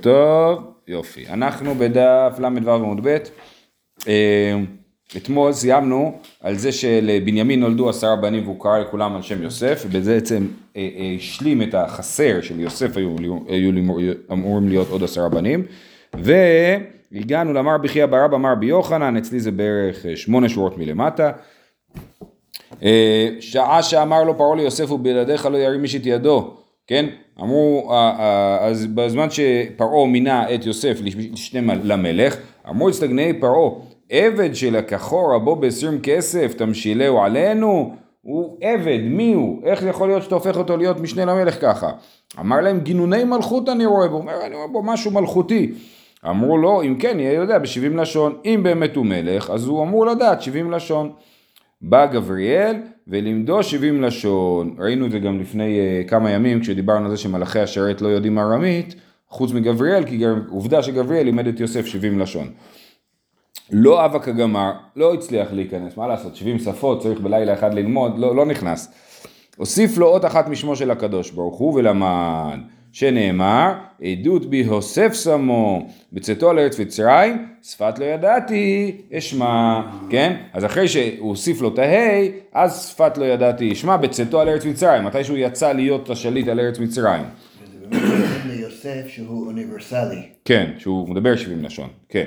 טוב, יופי. אנחנו בדף ל"ו עמוד ב'. אה, אתמול סיימנו על זה שלבנימין נולדו עשרה בנים והוא קרא לכולם על שם יוסף, ובזה בעצם אה, אה, השלים את החסר של יוסף, היו, אמורים להיות עוד עשרה בנים. והגענו למר בחייא ברבא מר ביוחנן, אצלי זה בערך שמונה שורות מלמטה. שעה שאמר לו פרעה ליוסף ובלעדיך לא ירים איש את ידו, כן? אמרו, אז בזמן שפרעה מינה את יוסף לשני למלך, אמרו אצטגני פרעה, עבד שלקחו רבו בעשרים כסף, תמשילהו עלינו? הוא עבד, מי הוא? איך יכול להיות שאתה הופך אותו להיות משנה למלך ככה? אמר להם, גינוני מלכות אני רואה בו, אומר, אני רואה בו משהו מלכותי. אמרו לו, אם כן, יהיה יודע בשבעים לשון. אם באמת הוא מלך, אז הוא אמור לדעת שבעים לשון. בא גבריאל ולימדו שבעים לשון. ראינו את זה גם לפני uh, כמה ימים כשדיברנו על זה שמלאכי השרת לא יודעים ארמית, חוץ מגבריאל, כי עובדה שגבריאל לימד את יוסף שבעים לשון. לא אבא כגמר, לא הצליח להיכנס, מה לעשות, שבעים שפות, צריך בלילה אחד ללמוד, לא, לא נכנס. הוסיף לו אות אחת משמו של הקדוש ברוך הוא ולמד. שנאמר, עדות בהוסף שמו בצאתו על ארץ מצרים, שפת לא ידעתי, אשמע, כן? אז אחרי שהוא הוסיף לו את הה', אז שפת לא ידעתי, אשמע בצאתו על ארץ מצרים, מתי שהוא יצא להיות השליט על ארץ מצרים. וזה באמת ליוסף שהוא אוניברסלי. כן, שהוא מדבר שבעים לשון, כן.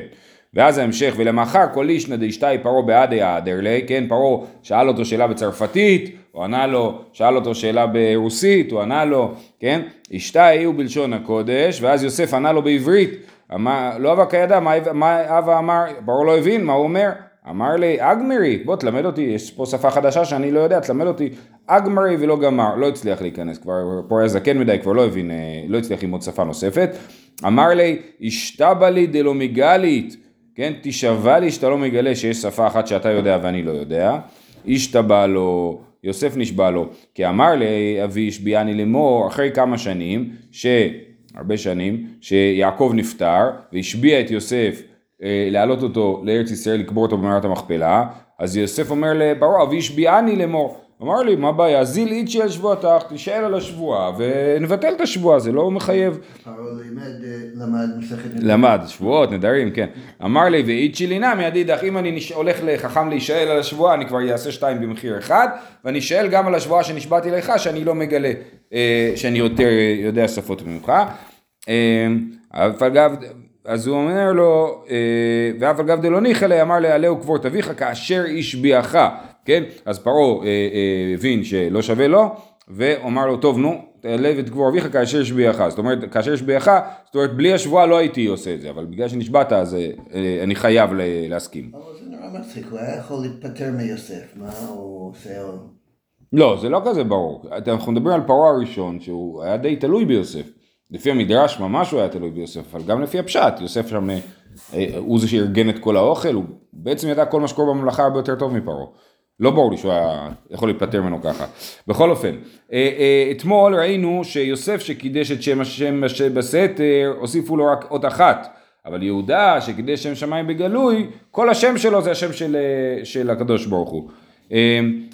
ואז ההמשך, ולמחר כל איש נדשתאי פרעה בעדי האדרלי, כן, פרעה שאל אותו שאלה בצרפתית, הוא ענה לו, שאל אותו שאלה ברוסית, הוא ענה לו, כן, אשתאי הוא בלשון הקודש, ואז יוסף ענה לו בעברית, אמר, לא אבא כידע, מה, מה אבא אמר, פרעה לא הבין, מה הוא אומר? אמר לי, אגמרי, בוא תלמד אותי, יש פה שפה חדשה שאני לא יודע, תלמד אותי, אגמרי ולא גמר, לא הצליח להיכנס, כבר פה היה זקן מדי, כבר לא הבין, אה, לא הצליח ללמוד שפה נוספת. אמר לי, אשתבא לי דלא מגלית, כן, תשבע לי שאתה לא מגלה שיש שפה אחת שאתה יודע ואני לא יודע. השתבע לו, יוסף נשבע לו, כי אמר לאבי השביעני לאמור, אחרי כמה שנים, ש... הרבה שנים, שיעקב נפטר, והשביע את יוסף אה, להעלות אותו לארץ ישראל, לקבור אותו במערת המכפלה, אז יוסף אומר אבי השביעני לאמור, אמר לי, מה הבעיה? זיל איצ'י על שבועתך, תישאל על השבועה, ונבטל את השבועה, זה לא מחייב. למד מסכת למד, שבועות, נדרים, כן. אמר לי, ואיצ'י לינה מידידך, אם אני הולך לחכם להישאל על השבועה, אני כבר אעשה שתיים במחיר אחד, ואני אשאל גם על השבועה שנשבעתי לך, שאני לא מגלה, אה, שאני יותר יודע שפות ממך. אה, אבל אגב, אז הוא אומר לו, אה, ואף אגב דלא ניחא לי, אמר לעלהו קבור אביך כאשר השביעך. כן? אז פרעה אה, אה, הבין שלא שווה לו, ואמר לו, טוב נו, תעלה ותקבור אביך כאשר השביעך. זאת אומרת, כאשר השביעך, זאת אומרת, בלי השבועה לא הייתי עושה את זה, אבל בגלל שנשבעת, אז אה, אה, אני חייב להסכים. אבל זה נורא מצחיק, הוא היה יכול להתפטר מיוסף, מה הוא עושה עוד? לא, זה לא כזה ברור. אנחנו מדברים על פרעה הראשון, שהוא היה די תלוי ביוסף. לפי המדרש ממש הוא היה תלוי ביוסף, אבל גם לפי הפשט, יוסף שם אה, הוא זה שארגן את כל האוכל, הוא בעצם ידע כל מה שקורה בממלכה הרבה יותר טוב מפרעה. לא ברור לי שהוא היה יכול להיפטר ממנו ככה. בכל אופן, אה, אה, אתמול ראינו שיוסף שקידש את שם השם בסתר, הוסיפו לו רק אות אחת. אבל יהודה שקידש שם שמיים בגלוי, כל השם שלו זה השם של, אה, של הקדוש ברוך הוא.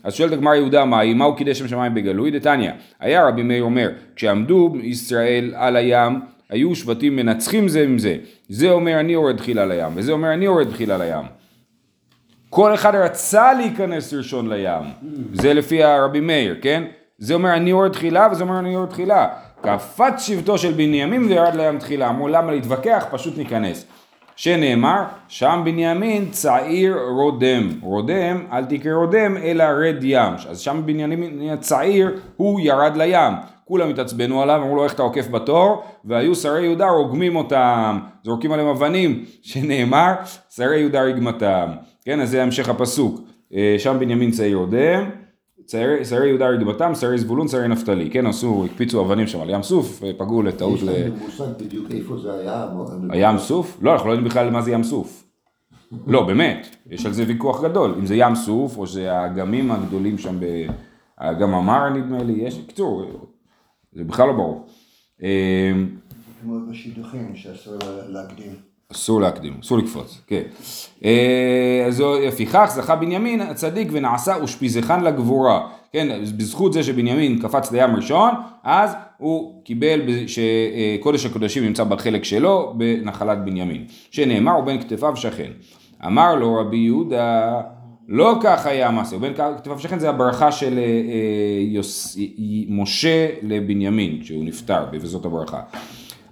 אז שואלת הגמר יהודה מהי, מה הוא קידש שם שמיים בגלוי? דתניא, היה רבי מאיר אומר, כשעמדו ישראל על הים, היו שבטים מנצחים זה עם זה. זה אומר אני יורד תחילה לים, וזה אומר אני יורד תחילה לים. כל אחד רצה להיכנס ראשון לים, זה לפי הרבי מאיר, כן? זה אומר אני יורד תחילה וזה אומר אני יורד תחילה. קפץ שבטו של בנימין וירד לים תחילה, אמרו למה להתווכח? פשוט ניכנס. שנאמר, שם בנימין צעיר רודם, רודם, אל תקרא רודם, אלא רד ים, אז שם בנימין הצעיר, הוא ירד לים, כולם התעצבנו עליו, אמרו לו איך אתה עוקף בתור, והיו שרי יהודה רוגמים אותם, זורקים עליהם אבנים, שנאמר, שרי יהודה רגמתם. כן, אז זה המשך הפסוק. אה, שם בנימין צעיר אודם, שרי יהודה רגמתם, שרי זבולון, שרי נפתלי. כן, עשו, הקפיצו אבנים שם על ים סוף, ופגעו לטעות ל... יש לנו מושג בדיוק איפה זה היה. הים סוף? לא, אנחנו לא יודעים בכלל מה זה ים סוף. לא, באמת, יש על זה ויכוח גדול. אם זה ים סוף, או שזה האגמים הגדולים שם, האגם המר נדמה לי, יש, קצור, זה בכלל לא ברור. אה, כמו בשידוכים שאסור להקדים. אסור להקדים, אסור לקפוץ, כן. אז לפיכך זכה בנימין הצדיק ונעשה אושפיזכן לגבורה, כן, בזכות זה שבנימין קפץ לים ראשון, אז הוא קיבל שקודש הקודשים נמצא בחלק שלו בנחלת בנימין, שנאמר ובין כתפיו שכן. אמר לו רבי יהודה, לא כך היה המעשה, ובין כתפיו שכן זה הברכה של אה, אה, יוס, משה לבנימין, כשהוא נפטר, וזאת הברכה.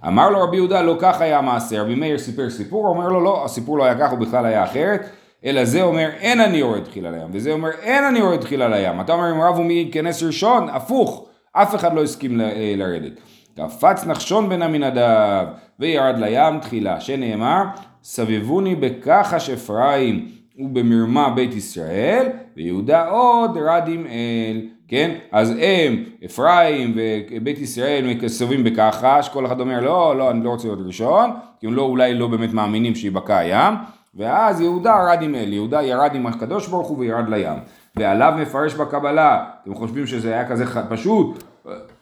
אמר לו רבי יהודה, לא כך היה המעשה, רבי מאיר סיפר סיפור, אומר לו, לא, הסיפור לא היה כך, הוא בכלל היה אחרת, אלא זה אומר, אין אני יורד תחילה לים, וזה אומר, אין אני יורד תחילה לים. אתה אומר, אם רב ומי ייכנס ראשון, הפוך, אף אחד לא הסכים אה, לרדת. קפץ נחשון בן עמינדב, וירד לים תחילה, שנאמר, סבבוני בכחש אפרים ובמרמה בית ישראל, ויהודה עוד רדים אל. כן? אז הם, אפרים ובית ישראל מסתובבים בכחש, כל אחד אומר לא, לא, אני לא רוצה להיות ראשון, כי הם לא, אולי לא באמת מאמינים שיבקע הים, ואז יהודה רד עם אל, יהודה ירד עם הקדוש ברוך הוא וירד לים. ועליו מפרש בקבלה, אתם חושבים שזה היה כזה פשוט?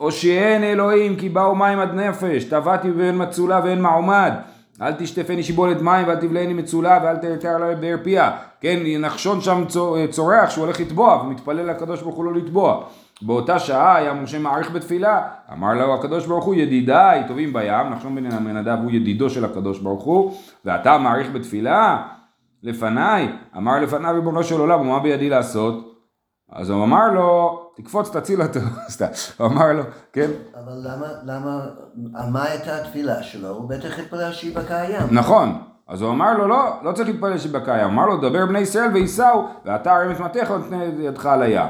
או שאין אלוהים כי באו מים עד נפש, טבעתי ואין מצולה ואין מעומד. אל תשטפני שיבולת מים ואל תבלעני מצולה ואל תרתע עלי באר פיה. כן, נחשון שם צורח שהוא הולך לטבוע ומתפלל לקדוש ברוך הוא לא לטבוע. באותה שעה היה משה מעריך בתפילה, אמר לו הקדוש ברוך הוא ידידיי טובים בים, נחשון בן המנדב הוא ידידו של הקדוש ברוך הוא, ואתה מעריך בתפילה לפניי, אמר לפניו ריבונו של עולם, ומה בידי לעשות? אז הוא אמר לו, תקפוץ תציל אותו, סתם, הוא אמר לו, כן? אבל למה, למה, מה הייתה התפילה שלו? הוא בטח התפלל שיבקע הים. נכון, אז הוא אמר לו, לא, לא צריך להתפלל שיבקע הים, אמר לו, דבר בני ישראל וייסעו, ואתה הרים את מטך ונתנה ידך על הים,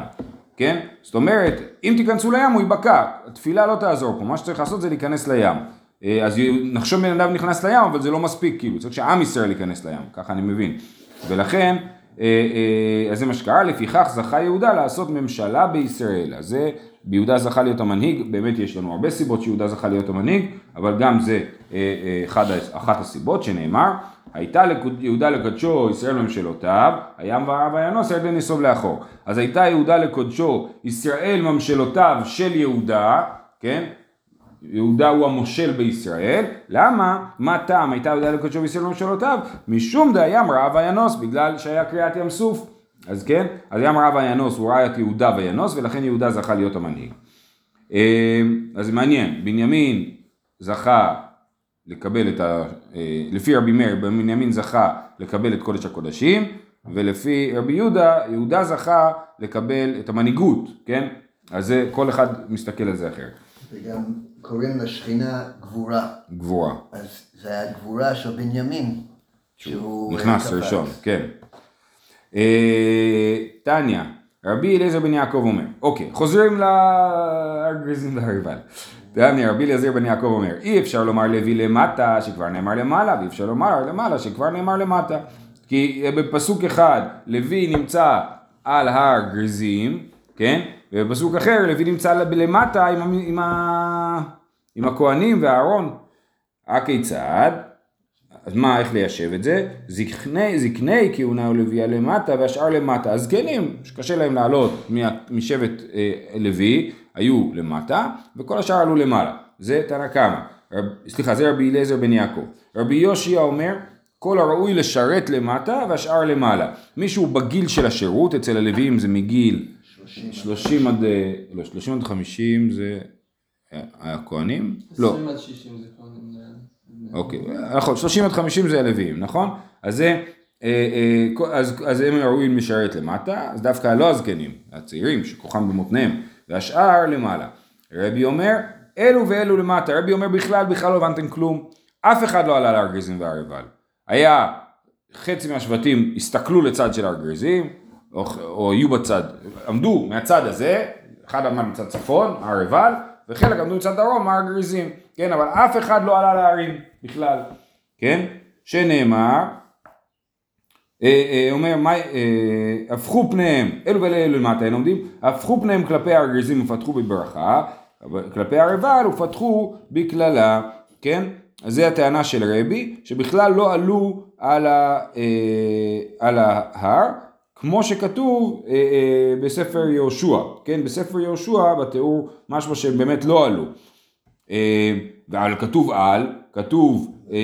כן? זאת אומרת, אם תיכנסו לים הוא ייבקע, התפילה לא תעזור פה, מה שצריך לעשות זה להיכנס לים. אה, אז נחשוב בן אדם נכנס לים, אבל זה לא מספיק, כאילו, צריך שעם ישראל ייכנס לים, ככה אני מבין. ולכן, אז זה מה שקרה, לפיכך זכה יהודה לעשות ממשלה בישראל. אז זה, ביהודה זכה להיות המנהיג, באמת יש לנו הרבה סיבות שיהודה זכה להיות המנהיג, אבל גם זה אחד, אחת הסיבות שנאמר, הייתה יהודה לקדשו ישראל ממשלותיו, הים וינוס הירדן נסוב לאחור. אז הייתה יהודה לקדשו ישראל ממשלותיו של יהודה, כן? יהודה הוא המושל בישראל, למה? מה טעם הייתה יהודה לקודשו בישראל וממשלותיו? משום דים רעב וינוס, בגלל שהיה קריאת ים סוף. אז כן, אז ים רעב וינוס הוא ראה את יהודה וינוס, ולכן יהודה זכה להיות המנהיג. אה, אז מעניין, בנימין זכה לקבל את ה... אה, לפי רבי מאיר, בנימין זכה לקבל את קודש הקודשים, ולפי רבי יהודה, יהודה זכה לקבל את המנהיגות, כן? אז זה, כל אחד מסתכל על זה אחרת. וגם קוראים לשכינה גבורה. גבורה. אז זה היה גבורה של בנימין. שהוא נכנס ראשון, כן. אה, טניה, רבי אליעזר בן יעקב אומר, אוקיי, חוזרים לארגזים והריבל. טניה, רבי אליעזר בן יעקב אומר, אי אפשר לומר לוי למטה שכבר נאמר למעלה, ואי אפשר לומר למעלה שכבר נאמר למטה. כי בפסוק אחד לוי נמצא על הר גריזים, כן? ובפסוק אחר לוי נמצא למטה עם, עם, עם, הכהנים והארון. הכיצד? אז מה, איך ליישב את זה? זקני, זקני כהונה ולוויה למטה והשאר למטה. הזקנים, שקשה להם לעלות משבט אה, לוי, היו למטה, וכל השאר עלו למעלה. זה תנא קמא. סליחה, זה רבי אליעזר בן יעקב. רבי יושיע אומר, כל הראוי לשרת למטה והשאר למעלה. מישהו בגיל של השירות, אצל הלוויים זה מגיל 30 עד, אה, לא, 30 עד 50 זה הכהנים? לא. 20 עד 60 זה כהנים. אוקיי, נכון, 30 עד 50 זה הלוויים, נכון? אז זה, אה, אה, אז, אז הם ראויים לשרת למטה, אז דווקא לא הזקנים, הצעירים שכוחם במותניהם, והשאר למעלה. רבי אומר, אלו ואלו למטה, רבי אומר בכלל, בכלל לא הבנתם כלום, אף אחד לא עלה להר גריזים והר עיבל. היה, חצי מהשבטים הסתכלו לצד של הר גריזים, או, או יהיו בצד, עמדו מהצד הזה, אחד עמד מצד צפון, הר עיבל, וחלק עמדו מצד דרום, הר גריזים, כן, אבל אף אחד לא עלה להרים בכלל, כן, שנאמר, אה, אה, אומר, מה, אה, הפכו פניהם, אלו ואלה למטה הם עומדים, הפכו פניהם כלפי הר גריזים ופתחו בברכה, כלפי הר עיבל ופתחו בקללה, כן, אז זה הטענה של רבי, שבכלל לא עלו על, ה, אה, על ההר, כמו שכתוב אה, אה, בספר יהושע, כן, בספר יהושע בתיאור משמע שהם באמת לא עלו. אה, ועל כתוב על, כתוב אה,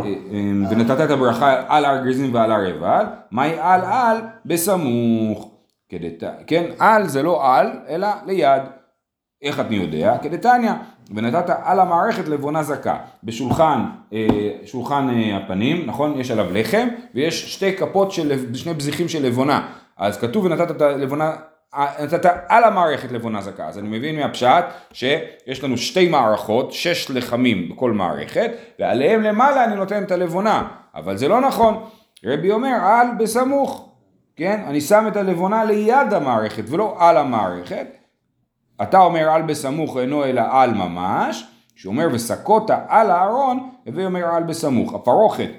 אה, אה, ונתת את הברכה על הר גריזים ועל הר עיבל, מהי על על בסמוך. כדת... כן, על זה לא על, אלא ליד. איך אני יודע? כדתניא, ונתת על המערכת לבונה זכה. בשולחן, אה, שולחן אה, הפנים, נכון? יש עליו לחם, ויש שתי כפות של, שני בזיחים של לבונה. אז כתוב ונתת את הלבונה, אה, נתת על המערכת לבונה זכה. אז אני מבין מהפשט שיש לנו שתי מערכות, שש לחמים בכל מערכת, ועליהם למעלה אני נותן את הלבונה. אבל זה לא נכון. רבי אומר על בסמוך. כן? אני שם את הלבונה ליד המערכת ולא על המערכת. אתה אומר על בסמוך אינו אלא על ממש, שאומר וסקות על הארון, הווי אומר על בסמוך. הפרוכת,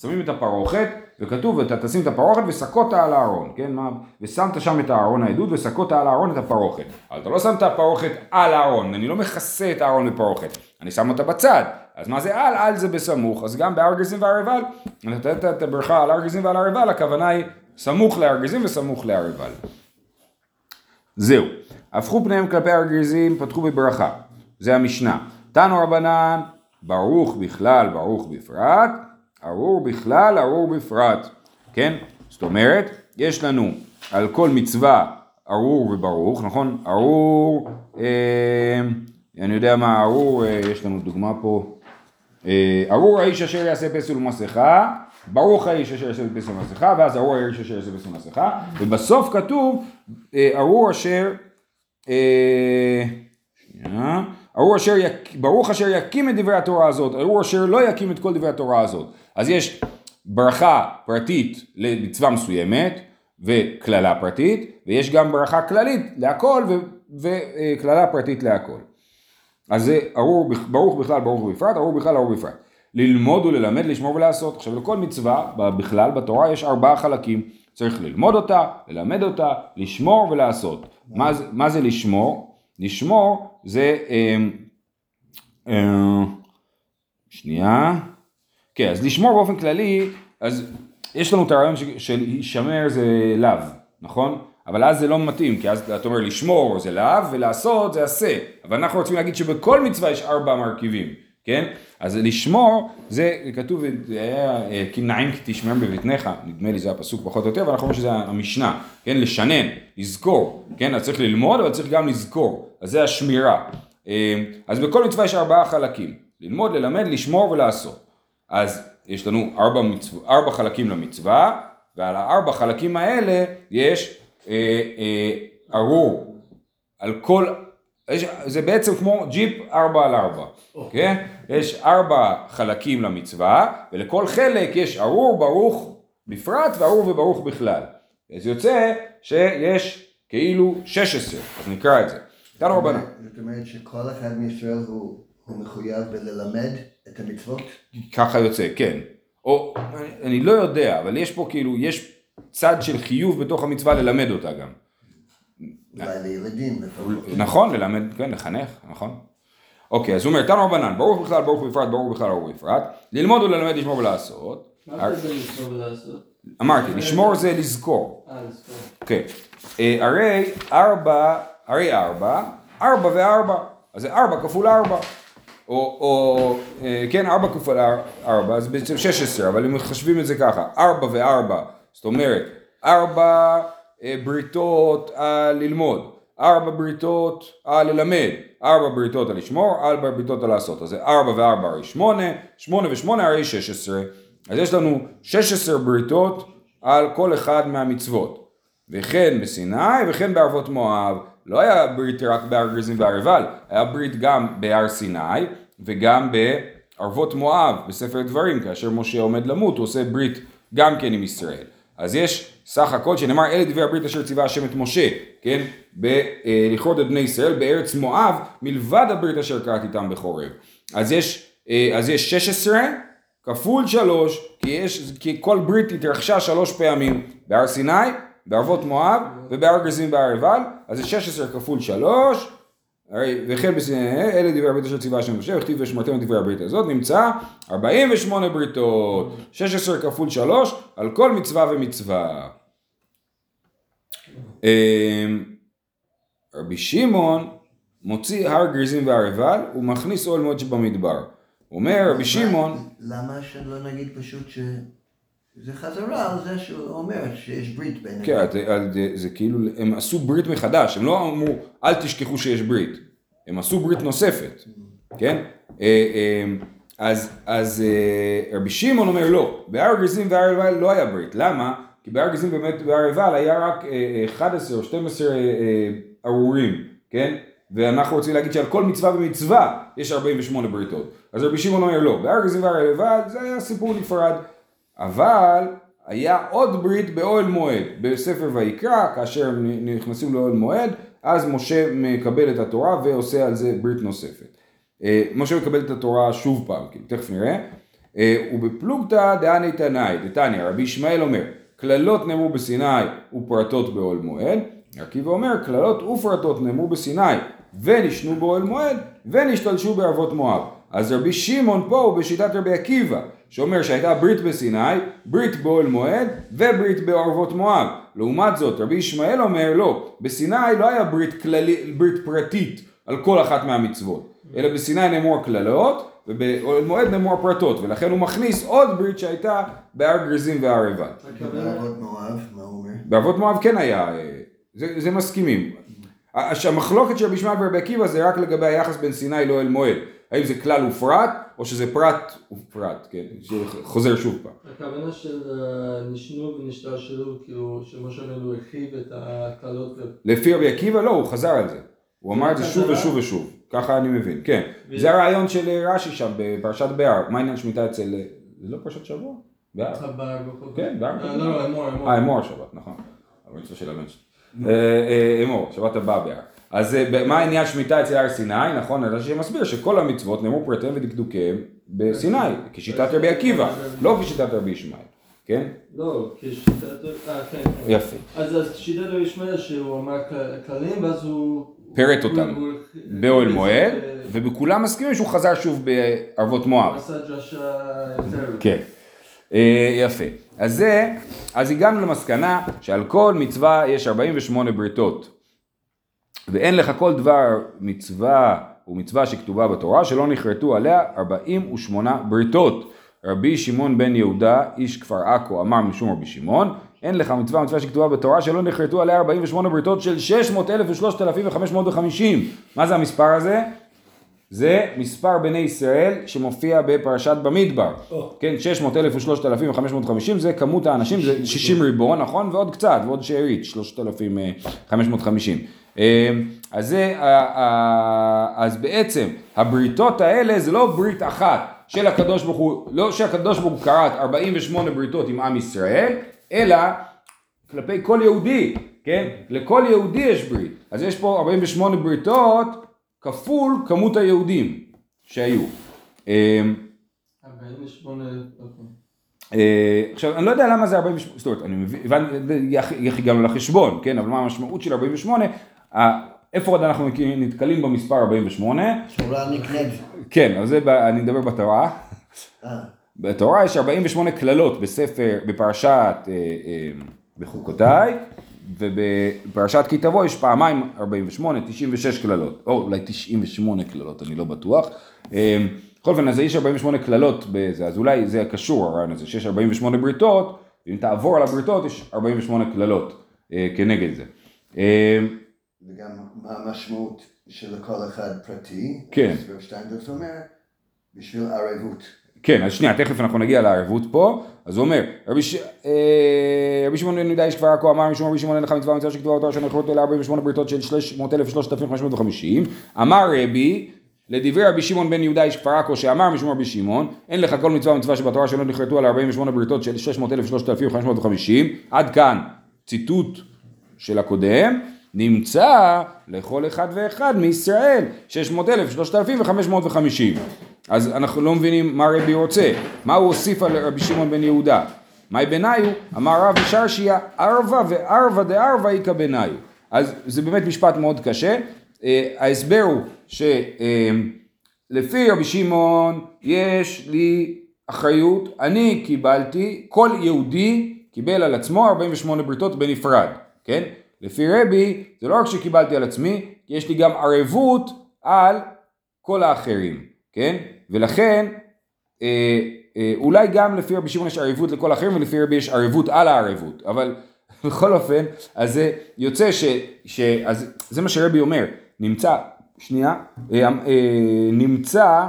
שמים את הפרוכת, וכתוב אתה תשים את הפרוכת וסקות על הארון, כן? מה? ושמת שם את הארון העדות וסקות על הארון את הפרוכת. אבל אתה לא שם את הפרוכת על הארון, אני לא מכסה את הארון בפרוכת, אני שם אותה בצד. אז מה זה על? על זה בסמוך. אז גם בהר גזים והר עיבל, נתת את הברכה על הר גזים ועל הר עיבל, הכוונה היא סמוך להר גזים וסמוך להר עיבל. זהו. הפכו פניהם כלפי הר גזים, פתחו בברכה. זה המשנה. תנו רבנן, ברוך בכלל, ברוך בפרט, ארור בכלל, ארור בפרט. כן? זאת אומרת, יש לנו על כל מצווה ארור וברוך, נכון? ארור, אה, אני יודע מה ארור, אה, יש לנו דוגמה פה. אה, ארור האיש אשר יעשה פסל ומסכה, ברוך האיש אשר יעשה פסל ומסכה, ואז ארור האיש אשר יעשה פסל ומסכה, ובסוף כתוב אה, ארור אשר, שנייה, ארור אשר, יק, ברוך אשר יקים את דברי התורה הזאת, ארור אשר לא יקים את כל דברי התורה הזאת. אז יש ברכה פרטית למצווה מסוימת, וקללה פרטית, ויש גם ברכה כללית להכל, וקללה פרטית להכל. אז זה ארור, ברוך בכלל, ברוך בפרט, ארור בכלל, ארור בפרט. ללמוד וללמד, לשמור ולעשות. עכשיו לכל מצווה בכלל בתורה יש ארבעה חלקים. צריך ללמוד אותה, ללמד אותה, לשמור ולעשות. מה, זה, לשמור? לשמור זה... אה, אה, שנייה. כן, אז לשמור באופן כללי, אז יש לנו את הרעיון של הישמר זה לאו, נכון? אבל אז זה לא מתאים, כי אז אתה אומר לשמור זה לאו ולעשות זה עשה. אבל אנחנו רוצים להגיד שבכל מצווה יש ארבע מרכיבים, כן? אז לשמור זה כתוב, זה היה כי תשמר בבטנך, נדמה לי זה הפסוק פחות או יותר, ואנחנו אומרים שזה המשנה, כן? לשנן, לזכור, כן? אז צריך ללמוד אבל צריך גם לזכור, אז זה השמירה. אז בכל מצווה יש ארבעה חלקים, ללמוד, ללמד, לשמור ולעשות. אז יש לנו ארבע, מצו... ארבע חלקים למצווה, ועל הארבע חלקים האלה יש אה, אה, ארור על כל, יש, זה בעצם כמו ג'יפ ארבע על ארבע, כן? יש ארבע חלקים למצווה, ולכל חלק יש ארור, ברוך בפרט וארור וברוך בכלל. אז יוצא שיש כאילו 16, אז נקרא את זה. תנו רבנן. זאת אומרת שכל אחד מישראל הוא, הוא מחויב בללמד את המצוות? ככה יוצא, כן. או, אני, אני לא יודע, אבל יש פה כאילו, יש צד של חיוב בתוך המצווה ללמד אותה גם. אולי לילדים לפחות. נכון, ללמד, כן, לחנך, נכון. אוקיי, אז הוא אומר, תנו רבנן, ברור בכלל, ברור בפרט, ברור בכלל, ברור בפרט, ללמוד וללמד, לשמור ולעשות. מה זה לשמור ולעשות? אמרתי, לשמור זה לזכור. אה, לזכור. אוקיי. אה, הרי ארבע, הרי ארבע, ארבע וארבע, אז זה ארבע כפול ארבע. או, או אה, כן, ארבע כפול ארבע, אז בעצם 16, אבל אם מחשבים את זה ככה, ארבע וארבע, זאת אומרת, ארבע אה, בריתות על ללמוד, ארבע בריתות על ללמד, ארבע בריתות על לשמור, ארבע בריתות על לעשות, אז זה ארבע וארבע הרי שמונה, שמונה ושמונה הרי 16, אז יש לנו 16 בריתות על כל אחד מהמצוות, וכן בסיני וכן בערבות מואב, לא היה ברית רק בהר גריזים והר עיבל, היה ברית גם בהר סיני וגם בערבות מואב בספר דברים, כאשר משה עומד למות הוא עושה ברית גם כן עם ישראל. אז יש סך הכל שנאמר אלה דברי הברית אשר ציווה השם את משה, כן, לכרות את בני ישראל בארץ מואב מלבד הברית אשר קראת איתם בחורב. אז יש, אז יש 16 כפול 3, כי, יש, כי כל ברית התרחשה שלוש פעמים בהר סיני בערבות מואב ובהר גזים בהר עיבל, אז זה 16 כפול 3, וכן אלה דברי הברית אשר ציווה השם משה, וכתיב ושמרתם את דברי הברית הזאת, נמצא 48 בריתות, 16 כפול 3, על כל מצווה ומצווה. אמ, רבי שמעון מוציא הר גריזים והר עיבל, הוא מכניס אוהל מועד שבמדבר. אומר רבי שמעון, למה שלא נגיד פשוט ש... זה חזרה על זה שהוא אומר שיש ברית ביניהם. כן, זה, זה, זה כאילו, הם עשו ברית מחדש, הם לא אמרו, אל תשכחו שיש ברית, הם עשו ברית נוספת, כן? אה, אה, אז, אז אה, רבי שמעון אומר לא, בהר גריזים והר עיבל לא היה ברית, למה? כי בהר גריזים באמת בהר עיבל היה רק אה, אה, 11 או 12 אה, אה, ארורים, כן? ואנחנו רוצים להגיד שעל כל מצווה ומצווה יש 48 בריתות. אז רבי שמעון אומר לא, בהר גריזים והר עיבל זה היה סיפור נפרד. אבל היה עוד ברית באוהל מועד, בספר ויקרא, כאשר הם נכנסים לאוהל מועד, אז משה מקבל את התורה ועושה על זה ברית נוספת. אה, משה מקבל את התורה שוב פעם, כאילו, תכף נראה. אה, ובפלוגתא דעני תנאי, דתניא, רבי ישמעאל אומר, קללות נאמרו בסיני ופרטות באוהל מועד, עקיבא אומר, קללות ופרטות נאמרו בסיני ונשנו באוהל מועד ונשתלשו בערבות מואב. אז רבי שמעון פה הוא בשיטת רבי עקיבא, שאומר שהייתה ברית בסיני, ברית באוהל מועד וברית בערבות מואב. לעומת זאת, רבי ישמעאל אומר לא, בסיני לא היה ברית, כללי, ברית פרטית על כל אחת מהמצוות, אלא בסיני נאמרו הקללות ובאוהל מועד נאמרו הפרטות, ולכן הוא מכניס עוד ברית שהייתה בהר גריזים והר עיבל. בערבות מואב, מה הוא אומר? בערבות מואב כן היה, אה, זה, זה מסכימים. המחלוקת של רבי ישמעאל ורבי עקיבא זה רק לגבי היחס בין סיני לאוהל מועד. האם זה כלל ופרט, או שזה פרט ופרט, כן, שחוזר שוב פעם. הכוונה של אה, נשנו ונשתלשלו, כאילו, שמשה רבנו הרחיב את הקללות ו... לפי רבי עקיבא לא, הוא חזר על זה. הוא אמר את זה שוב? ושוב ושוב, ככה אני מבין, כן. זה הרעיון של אה, רש"י שם בפרשת בהר, מה עניין שמיטה אצל, אה, זה לא פרשת שבוע? בהר. כן, בהר. לא, לא, אמור, אמור. אה, אמור השבת, נכון. המצווה של הבן שלי. אמור, שבת הבאה בהר. אז אה, מה העניין שמיטה אצל הר סיני? נכון, אז רש"י מסביר שכל המצוות נאמרו פרטיהם ודקדוקיהם בסיני, כשיטת רבי עקיבא, לא כשיטת רבי ישמעאל, כן? לא, כשיטת... אה, כן. כן. יפה. אז שיטת רבי ישמעאל שהוא אמר כל- כללים ואז הוא... פירט אותם באוהל מועד, אה, ובכולם מסכימים שהוא חזר שוב בערבות מואב. עשה יותר. כן. אה, יפה. אז זה, אז הגענו למסקנה שעל כל מצווה יש 48 בריתות. ואין לך כל דבר מצווה ומצווה שכתובה בתורה שלא נכרתו עליה 48 בריתות. רבי שמעון בן יהודה, איש כפר עכו, אמר משום רבי שמעון, אין לך מצווה ומצווה שכתובה בתורה שלא נכרתו עליה 48 בריתות של 600,000 ו-3,550. מה זה המספר הזה? זה מספר בני ישראל שמופיע בפרשת במדבר. כן, 600,000 ו-3,550 זה כמות האנשים, זה 60 ריבון, נכון? ועוד קצת, ועוד שארית, 3,550. אה, אז זה, אז בעצם הבריתות האלה זה לא ברית אחת של הקדוש ברוך הוא, לא שהקדוש ברוך הוא כרת 48 בריתות עם עם ישראל, אלא כלפי כל יהודי, כן? לכל יהודי יש ברית. אז יש פה 48 בריתות כפול כמות היהודים שהיו. אה, 48... אוקיי. אה, עכשיו, אני לא יודע למה זה 48, זאת אומרת, אני מבין, איך הגענו לחשבון, כן? אבל מה המשמעות של 48? איפה עוד אנחנו נתקלים במספר 48? צורה נקנית. כן, אז זה, אני מדבר בתורה. אה, בתורה יש 48 קללות בספר, בפרשת אה, אה, בחוקותיי, ובפרשת כי תבוא יש פעמיים 48, 96 קללות, או אולי 98 קללות, אני לא בטוח. בכל אופן, אז יש 48 קללות בזה, אז אולי זה קשור הרעיון הזה, שיש 48 בריתות, ואם תעבור על הבריתות יש 48 קללות כנגד זה. וגם מה המשמעות של כל אחד פרטי. כן. שטיינדרס אומר, בשביל ערבות. כן, אז שנייה, תכף אנחנו נגיע לערבות פה. אז הוא אומר, רבי, ש... אה, רבי שמעון בן יהודה איש כפר עכו אמר משום רבי שמעון אין לך מצווה מצווה שכתובה בתורה שנכרות אלה 48 בריתות של 300,000 ו-3,550. אמר רבי, לדברי רבי שמעון בן יהודה איש כפר עכו שאמר משום רבי שמעון, אין לך כל מצווה ומצווה שבתורה שלא נכרתו על 48 בריתות של 600,000 ו-3,550. עד כאן ציטוט של הקודם, נמצא לכל אחד ואחד מישראל 600,000, 3,550. אז אנחנו לא מבינים מה רבי רוצה, מה הוא הוסיף על רבי שמעון בן יהודה. מאי בניו? אמר רב שרשיה, ערבה וערבה דערבה איכא בניו. אז זה באמת משפט מאוד קשה. אה, ההסבר הוא שלפי רבי שמעון יש לי אחריות, אני קיבלתי, כל יהודי קיבל על עצמו 48 בריתות בנפרד, כן? לפי רבי זה לא רק שקיבלתי על עצמי, יש לי גם ערבות על כל האחרים, כן? ולכן אה, אה, אולי גם לפי רבי שמעון יש ערבות לכל האחרים ולפי רבי יש ערבות על הערבות, אבל בכל אופן, אז זה יוצא ש... ש אז זה מה שרבי אומר, נמצא, שנייה, אה, אה, נמצא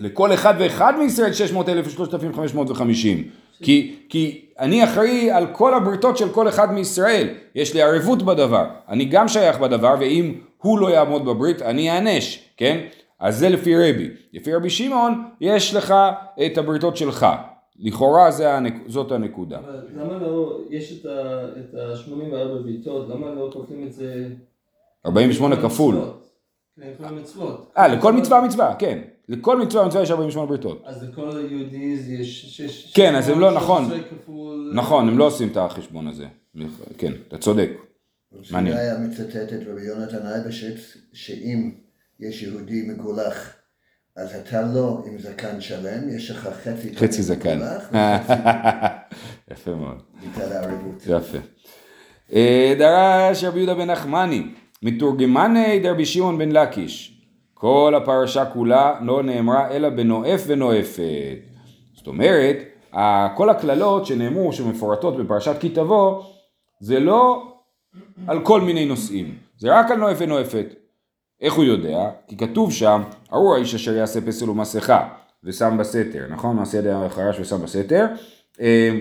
לכל אחד ואחד מישראל 600 אלף ו-3,550. כי, כי אני אחראי על כל הבריתות של כל אחד מישראל, יש לי ערבות בדבר, אני גם שייך בדבר, ואם הוא לא יעמוד בברית, אני אענש, כן? אז זה לפי רבי. לפי רבי שמעון, יש לך את הבריתות שלך. לכאורה זה הנק... זאת הנקודה. אבל למה לא, יש את ה-84 בעיטות, למה לא כותבים את זה... 48 כפול. כן, כל המצוות. אה, לכל מצווה מצווה, כן. לכל מצווה מצווה יש 48 בריתות. אז לכל יהודי יש שש... כן, אז הם לא, נכון. 13 כפול... נכון, הם לא עושים את החשבון הזה. כן, אתה צודק. מעניין. היה מצטט את רבי יונתן אייבשיץ, שאם יש יהודי מגולח, אז אתה לא עם זקן שלם, יש לך חצי חצי זקן. יפה מאוד. בגלל הערבות. יפה. אה, דרש רבי יהודה בן נחמני, מתורגמני דרבי שמעון בן לקיש. כל הפרשה כולה לא נאמרה אלא בנואף ונואפת. זאת אומרת, כל הקללות שנאמרו, שמפורטות בפרשת כי תבוא, זה לא על כל מיני נושאים, זה רק על נואף ונואפת. איך הוא יודע? כי כתוב שם, ארור האיש אשר יעשה פסל ומסכה ושם בסתר, נכון? מעשה ידי החרש ושם בסתר. אה,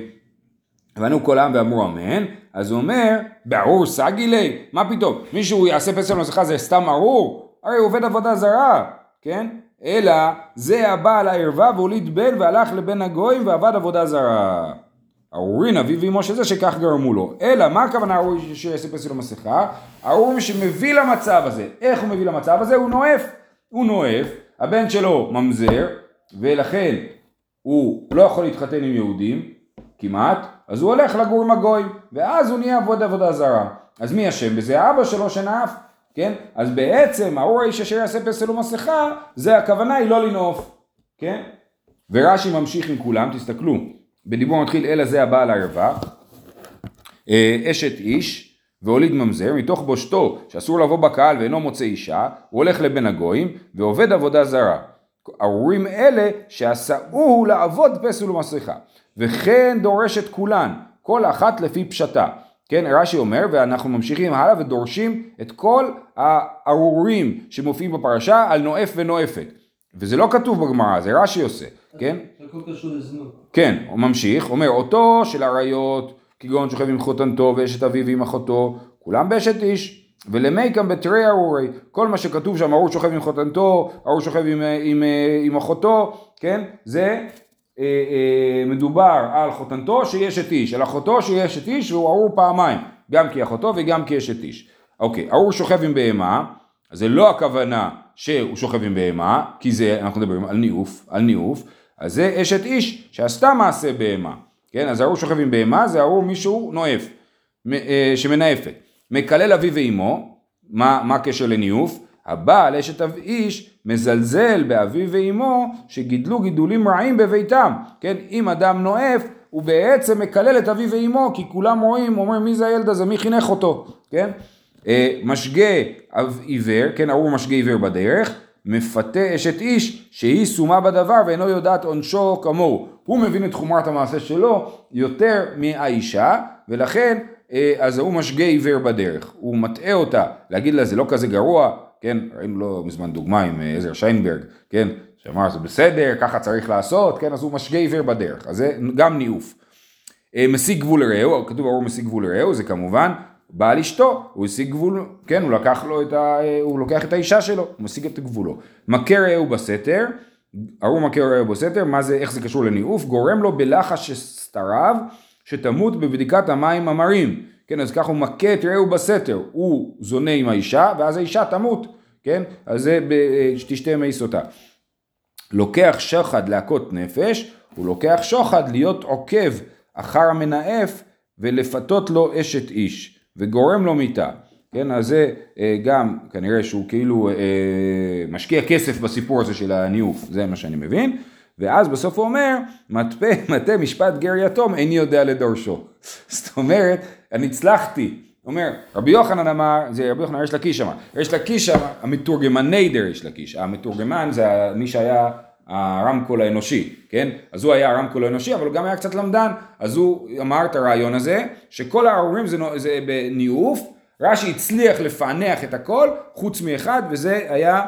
וענו כל העם ואמרו אמן, אז הוא אומר, בארור סגי לי, מה פתאום, מישהו יעשה פסל ומסכה זה סתם ארור? הרי הוא עובד עבודה זרה, כן? אלא זה הבעל הערווה והוליד בן והלך לבן הגויים ועבד עבודה זרה. ארורין אביו ואמו של זה שכך גרמו לו. אלא מה הכוונה ארור שיעשה פסל ומסכה? ארור שמביא למצב הזה. איך הוא מביא למצב הזה? הוא נואף. הוא נואף, הבן שלו ממזר, ולכן הוא לא יכול להתחתן עם יהודים, כמעט, אז הוא הולך לגור עם הגויים, ואז הוא נהיה עבוד עבודה זרה. אז מי אשם בזה? אבא שלו שנאף, כן? אז בעצם האור האיש אשר יעשה פסל ומסכה, זה הכוונה היא לא לנאוף, כן? ורש"י ממשיך עם כולם, תסתכלו, בדיבור מתחיל אלא זה הבעל הערווה, אה, אשת איש והוליד ממזר, מתוך בושתו שאסור לבוא בקהל ואינו מוצא אישה, הוא הולך לבן הגויים ועובד עבודה זרה. ארורים אלה שעשאוהו לעבוד פסל ומסכה, וכן דורשת כולן, כל אחת לפי פשטה. כן, רש"י אומר, ואנחנו ממשיכים הלאה ודורשים את כל הארורים שמופיעים בפרשה על נואף ונואפת. וזה לא כתוב בגמרא, זה רש"י עושה, כן? הכל קשור לזנות. כן, הוא ממשיך, אומר אותו של עריות, כגון שוכב עם חותנתו ואשת אביו ועם אחותו, כולם באשת איש. ולמייקם בתרי ארורי, כל מה שכתוב שם, ארור שוכב עם חותנתו, ארור שוכב עם, עם, עם אחותו, כן? זה אה, אה, מדובר על חותנתו שיש את איש, על אחותו שיש את איש והוא ארור פעמיים, גם כי אחותו וגם כי יש את איש. אוקיי, ארור שוכב עם בהמה, אז זה לא הכוונה שהוא שוכב עם בהמה, כי זה, אנחנו מדברים על ניאוף, על ניאוף, אז זה אשת איש שעשתה מעשה בהמה, כן? אז ארור שוכב עם בהמה זה ארור מישהו נואף, אה, שמנאפת. מקלל אביו ואימו, מה הקשר לניאוף? הבעל אשת אב איש מזלזל באביו ואימו שגידלו גידולים רעים בביתם, כן? אם אדם נואף הוא בעצם מקלל את אביו ואימו כי כולם רואים, אומר מי זה הילד הזה, מי חינך אותו, כן? אה, משגה אב עיוור, כן, ארור משגה עיוור בדרך, מפתה אשת איש שהיא סומה בדבר ואינו יודעת עונשו כמוהו. הוא מבין את חומרת המעשה שלו יותר מהאישה, ולכן אה, אז הוא משגה עיוור בדרך. הוא מטעה אותה, להגיד לה זה לא כזה גרוע, כן, ראינו לא מזמן דוגמה עם אה, עזר שיינברג, כן, שאמר זה בסדר, ככה צריך לעשות, כן, אז הוא משגה עיוור בדרך, אז זה גם ניאוף. אה, משיג גבול לרעהו, כתוב ארור משיג גבול לרעהו, זה כמובן בעל אשתו, הוא השיג גבול, כן, הוא לקח לו את ה... הוא לוקח את האישה שלו, הוא משיג את גבולו. מכה רעהו בסתר, ארור מכה רעהו בסתר, מה זה, איך זה קשור לניאוף? גורם לו בלחש שסתריו, שתמות בבדיקת המים המרים. כן, אז ככה הוא מכה את רעהו בסתר, הוא זונה עם האישה, ואז האישה תמות, כן? אז זה תשתה מי סוטה. לוקח שוחד להכות נפש, הוא לוקח שוחד להיות עוקב אחר המנאף ולפתות לו אשת איש, וגורם לו מיתה. כן, אז זה אה, גם כנראה שהוא כאילו אה, משקיע כסף בסיפור הזה של הניאוף, זה מה שאני מבין. ואז בסוף הוא אומר, מטפה, מטה משפט גר יתום, איני יודע לדורשו. זאת אומרת, אני הצלחתי. אומר, רבי יוחנן אמר, זה רבי יוחנן, יש לקיש אמר, יש לקיש אמר, המתורגמני דר יש לקיש, המתורגמן זה מי שהיה הרמקול האנושי, כן? אז הוא היה הרמקול האנושי, אבל הוא גם היה קצת למדן, אז הוא אמר את הרעיון הזה, שכל הארורים זה, זה בניאוף, רש"י הצליח לפענח את הכל, חוץ מאחד, וזה היה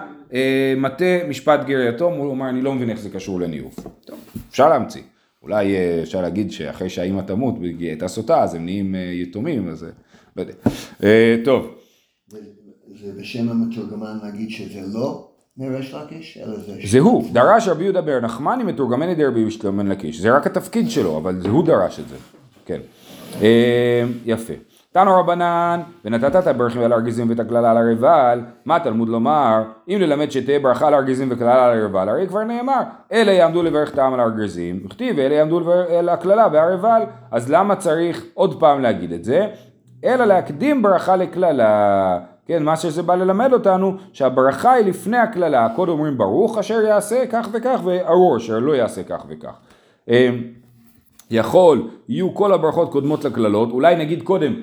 מטה משפט גר יתום, הוא אומר, אני לא מבין איך זה קשור לניאוף. טוב, אפשר להמציא. אולי אה, אפשר להגיד שאחרי שהאימא תמות, היא הייתה סוטה, אז הם נהיים אה, יתומים, אז אה, לא יודע. אה, טוב, זה בשם המתורגמן להגיד שזה לא מריש לקיש, אלא זה... זה הוא, דרש רבי יהודה בר נחמני מתורגמני דרבי משתלמן לקיש, זה רק התפקיד שלו, אבל הוא דרש את זה, כן. אה, יפה. תנו רבנן, ונתת את הברכי על הארגזים ואת הקללה על הרבל, מה תלמוד לומר, אם ללמד שתהיה ברכה על הארגזים וקללה על הרבל, הרי כבר נאמר, אלה יעמדו לברך טעם על הארגזים, וכתיב, ואלה יעמדו על הקללה והרבל, אז למה צריך עוד פעם להגיד את זה? אלא להקדים ברכה לקללה. כן, מה שזה בא ללמד אותנו, שהברכה היא לפני הקללה. קודם אומרים ברוך אשר יעשה כך וכך, וארור אשר לא יעשה כך וכך. יכול, יהיו כל הברכות קודמות לקללות, אולי נגיד קודם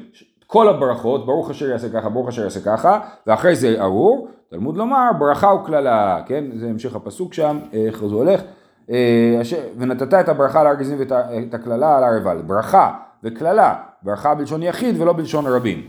כל הברכות, ברוך אשר יעשה ככה, ברוך אשר יעשה ככה, ואחרי זה ארור, תלמוד לומר ברכה וקללה, כן, זה המשך הפסוק שם, איך זה הולך, אה, ונתת את הברכה על הארגזים ואת הקללה על הרבל, ברכה וקללה, ברכה בלשון יחיד ולא בלשון רבים.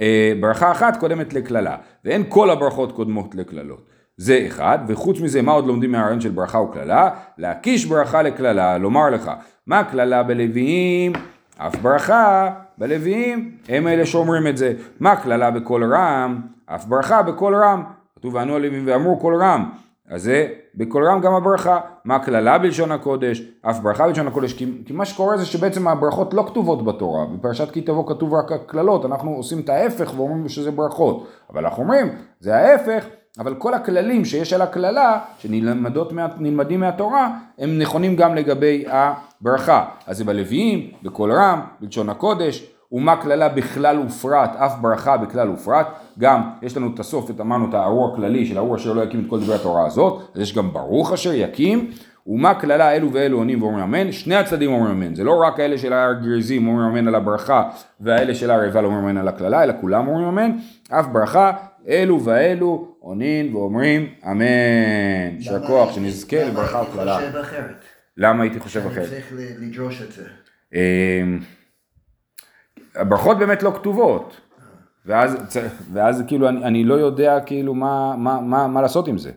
אה, ברכה אחת קודמת לקללה, ואין כל הברכות קודמות לקללות. זה אחד, וחוץ מזה, מה עוד לומדים מהרעיון של ברכה וקללה? להקיש ברכה לקללה, לומר לך, מה קללה בלוויים? אף ברכה בלוויים, הם אלה שאומרים את זה. מה קללה בקול רם? אף ברכה בקול רם. כתוב וענו הלווים ואמרו קול רם. אז זה בקול רם גם הברכה. מה קללה בלשון הקודש? אף ברכה בלשון הקודש. כי, כי מה שקורה זה שבעצם הברכות לא כתובות בתורה. בפרשת כי תבוא כתוב רק הקללות. אנחנו עושים את ההפך ואומרים שזה ברכות. אבל אנחנו אומרים, זה ההפך. אבל כל הכללים שיש על הקללה, שנלמדות מה, נלמדים מהתורה, הם נכונים גם לגבי הברכה. אז זה בלוויים, בקול רם, בלשון הקודש, ומה קללה בכלל ופרט, אף ברכה בכלל ופרט. גם יש לנו את הסוף, את אמרנו את הארור הכללי של הארור אשר לא יקים את כל דברי התורה הזאת, אז יש גם ברוך אשר יקים. ומה קללה אלו ואלו עונים ואומרים אמן, שני הצדדים אומרים אמן, זה לא רק האלה של הר גריזים אומרים אמן על הברכה והאלה של הר עיבל אומרים אמן על הקללה, אלא כולם אומרים אמן, אף ברכה, אלו ואלו עונים ואומרים אמן. יישר כוח, שנזכה למה לברכה וקללה. למה הייתי חושב אני אחרת? צריך ל- לדרוש את זה. אמ, הברכות באמת לא כתובות, ואז, צ- ואז כאילו אני, אני לא יודע כאילו מה, מה, מה, מה לעשות עם זה.